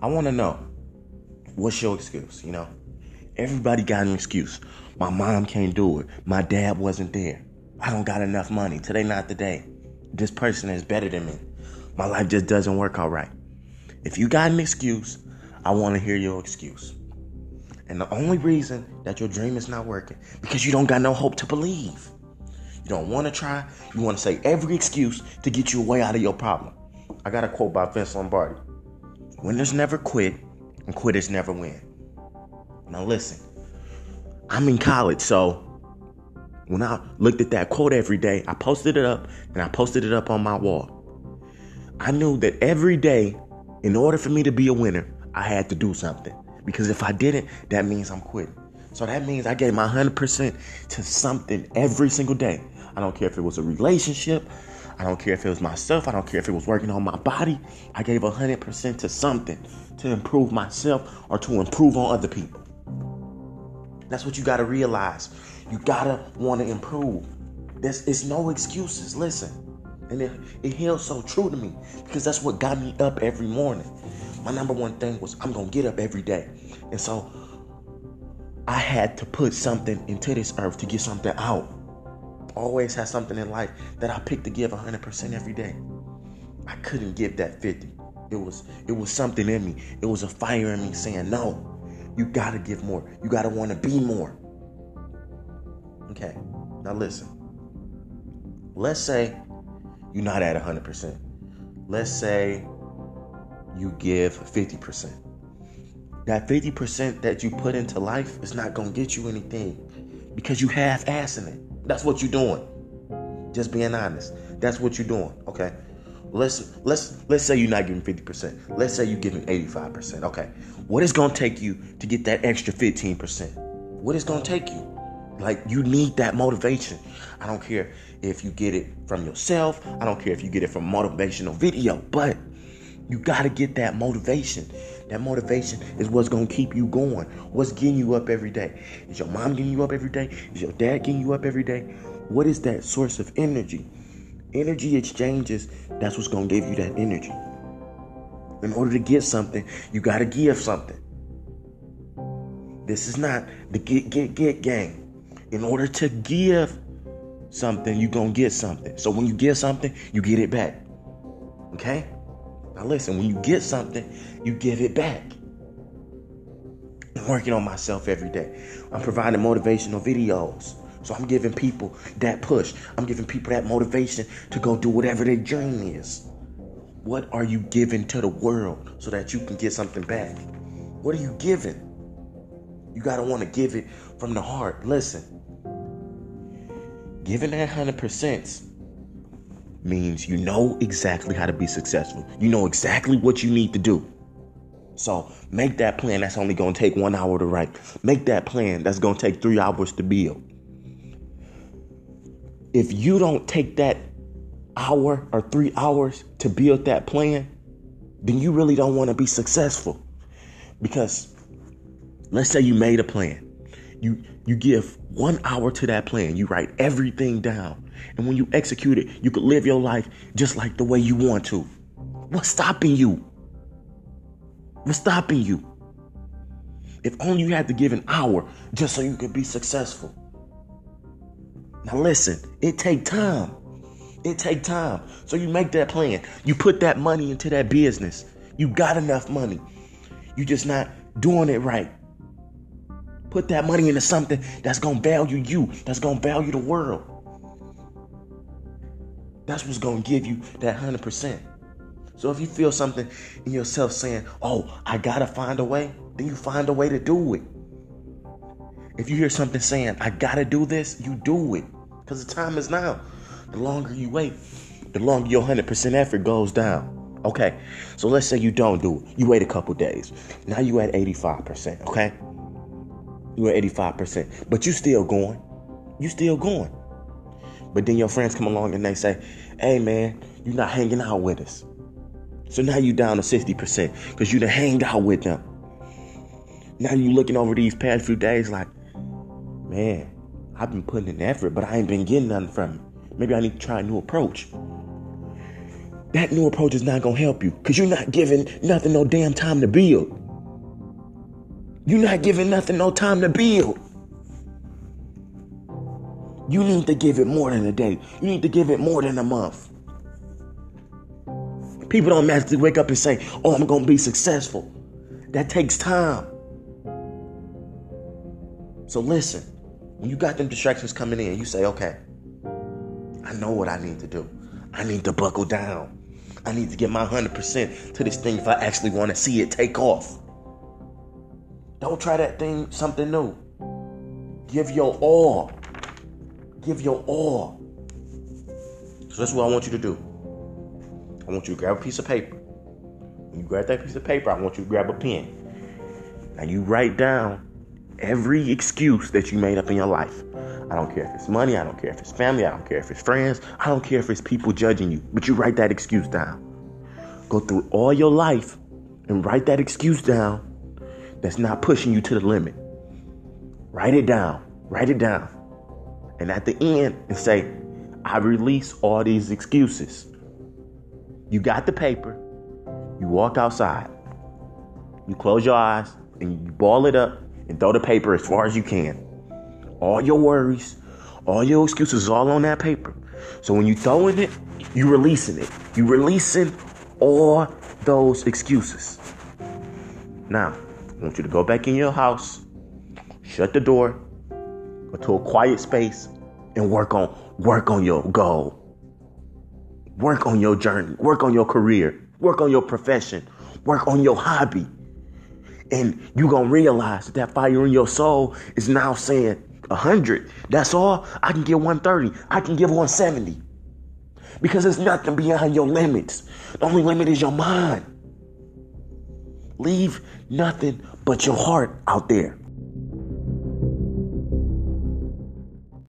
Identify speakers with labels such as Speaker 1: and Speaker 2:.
Speaker 1: I want to know what's your excuse, you know? Everybody got an excuse. My mom can't do it. My dad wasn't there. I don't got enough money. Today not the day. This person is better than me. My life just doesn't work all right. If you got an excuse, I want to hear your excuse. And the only reason that your dream is not working because you don't got no hope to believe. You don't want to try. You want to say every excuse to get you away out of your problem. I got a quote by Vince Lombardi. Winners never quit and quitters never win. Now listen. I'm in college, so when I looked at that quote every day, I posted it up and I posted it up on my wall. I knew that every day, in order for me to be a winner, I had to do something. Because if I didn't, that means I'm quitting. So that means I gave my 100% to something every single day. I don't care if it was a relationship. I don't care if it was myself. I don't care if it was working on my body. I gave 100% to something to improve myself or to improve on other people. That's what you got to realize. You got to want to improve. There's it's no excuses. Listen. And it, it heals so true to me because that's what got me up every morning. My number one thing was I'm going to get up every day. And so I had to put something into this earth to get something out. Always had something in life that I picked to give 100% every day. I couldn't give that 50. It was it was something in me. It was a fire in me saying, "No. You got to give more. You got to want to be more." Okay. Now listen. Let's say you're not at 100%. Let's say you give 50%. That 50% that you put into life is not going to get you anything because you half assing it. That's what you're doing. Just being honest. That's what you're doing, okay? Let's let's let's say you're not giving 50%. Let's say you're giving 85%. Okay. What is going to take you to get that extra 15%? What is going to take you? Like you need that motivation. I don't care if you get it from yourself. I don't care if you get it from motivational video, but you got to get that motivation. That motivation is what's to keep you going. What's getting you up every day? Is your mom getting you up every day? Is your dad getting you up every day? What is that source of energy? Energy exchanges, that's what's to give you that energy. In order to get something, you got to give something. This is not the get, get, get game. In order to give something, you're to get something. So when you get something, you get it back. Okay? Now listen, when you get something, you give it back. I'm working on myself every day. I'm providing motivational videos. So I'm giving people that push. I'm giving people that motivation to go do whatever their dream is. What are you giving to the world so that you can get something back? What are you giving? You got to want to give it from the heart. Listen, giving that 100% means you know exactly how to be successful. You know exactly what you need to do. So make that plan that's only going to take one hour to write. Make that plan that's going to take three hours to build. If you don't take that hour or three hours to build that plan, then you really don't want to be successful. Because let's say you made a plan. You you give one hour to that plan. You write everything down. And when you execute it, you could live your life just like the way you want to. What's stopping you? What's stopping you? If only you had to give an hour just so you could be successful. Now listen, it take time. It take time. So you make that plan. You put that money into that business. You got enough money. You just not doing it right. Put that money into something that's gonna value you, that's gonna value the world. That's what's gonna give you that hundred percent. So if you feel something in yourself saying, "Oh, I gotta find a way," then you find a way to do it. If you hear something saying, "I gotta do this," you do it, because the time is now. The longer you wait, the longer your hundred percent effort goes down. Okay, so let's say you don't do it. You wait a couple days. Now you at eighty-five percent. Okay you're at 85%, but you still going. You still going. But then your friends come along and they say, hey man, you're not hanging out with us. So now you down to 60% because you done hanged out with them. Now you looking over these past few days like, man, I've been putting in effort, but I ain't been getting nothing from it. Maybe I need to try a new approach. that new approach is not gonna help you because you're not giving nothing no damn time to build. You're not giving nothing no time to build. You need to give it more than a day. You need to give it more than a month. People don't magically wake up and say, Oh, I'm gonna be successful. That takes time. So listen, when you got them distractions coming in, you say, okay, I know what I need to do. I need to buckle down. I need to get my 100% to this thing if I actually want to see it take off. Don't try that thing something new. Give your all. Give your all. So that's what I want you to do. I want you to grab a piece of paper. When you grab that piece of paper, I want you to grab a pen. Now you write down every excuse that you made up in your life. I don't care if it's money, I don't care if it's family, I don't care if it's friends, I don't care if it's people judging you, but you write that excuse down. Go through all your life and write that excuse down that's not pushing you to the limit. Write it down, write it down. And at the end, and say, I release all these excuses. You got the paper, you walk outside, you close your eyes, and you ball it up and throw the paper as far as you can. All your worries, all your excuses all on that paper. So when you throwing it, you releasing it. You releasing all those excuses. Now, I want you to go back in your house, shut the door, go to a quiet space, and work on work on your goal. Work on your journey. Work on your career. Work on your profession. Work on your hobby. And you're to realize that, that fire in your soul is now saying 100. That's all. I can give 130. I can give 170. Because there's nothing beyond your limits. The only limit is your mind. Leave nothing but your heart out there.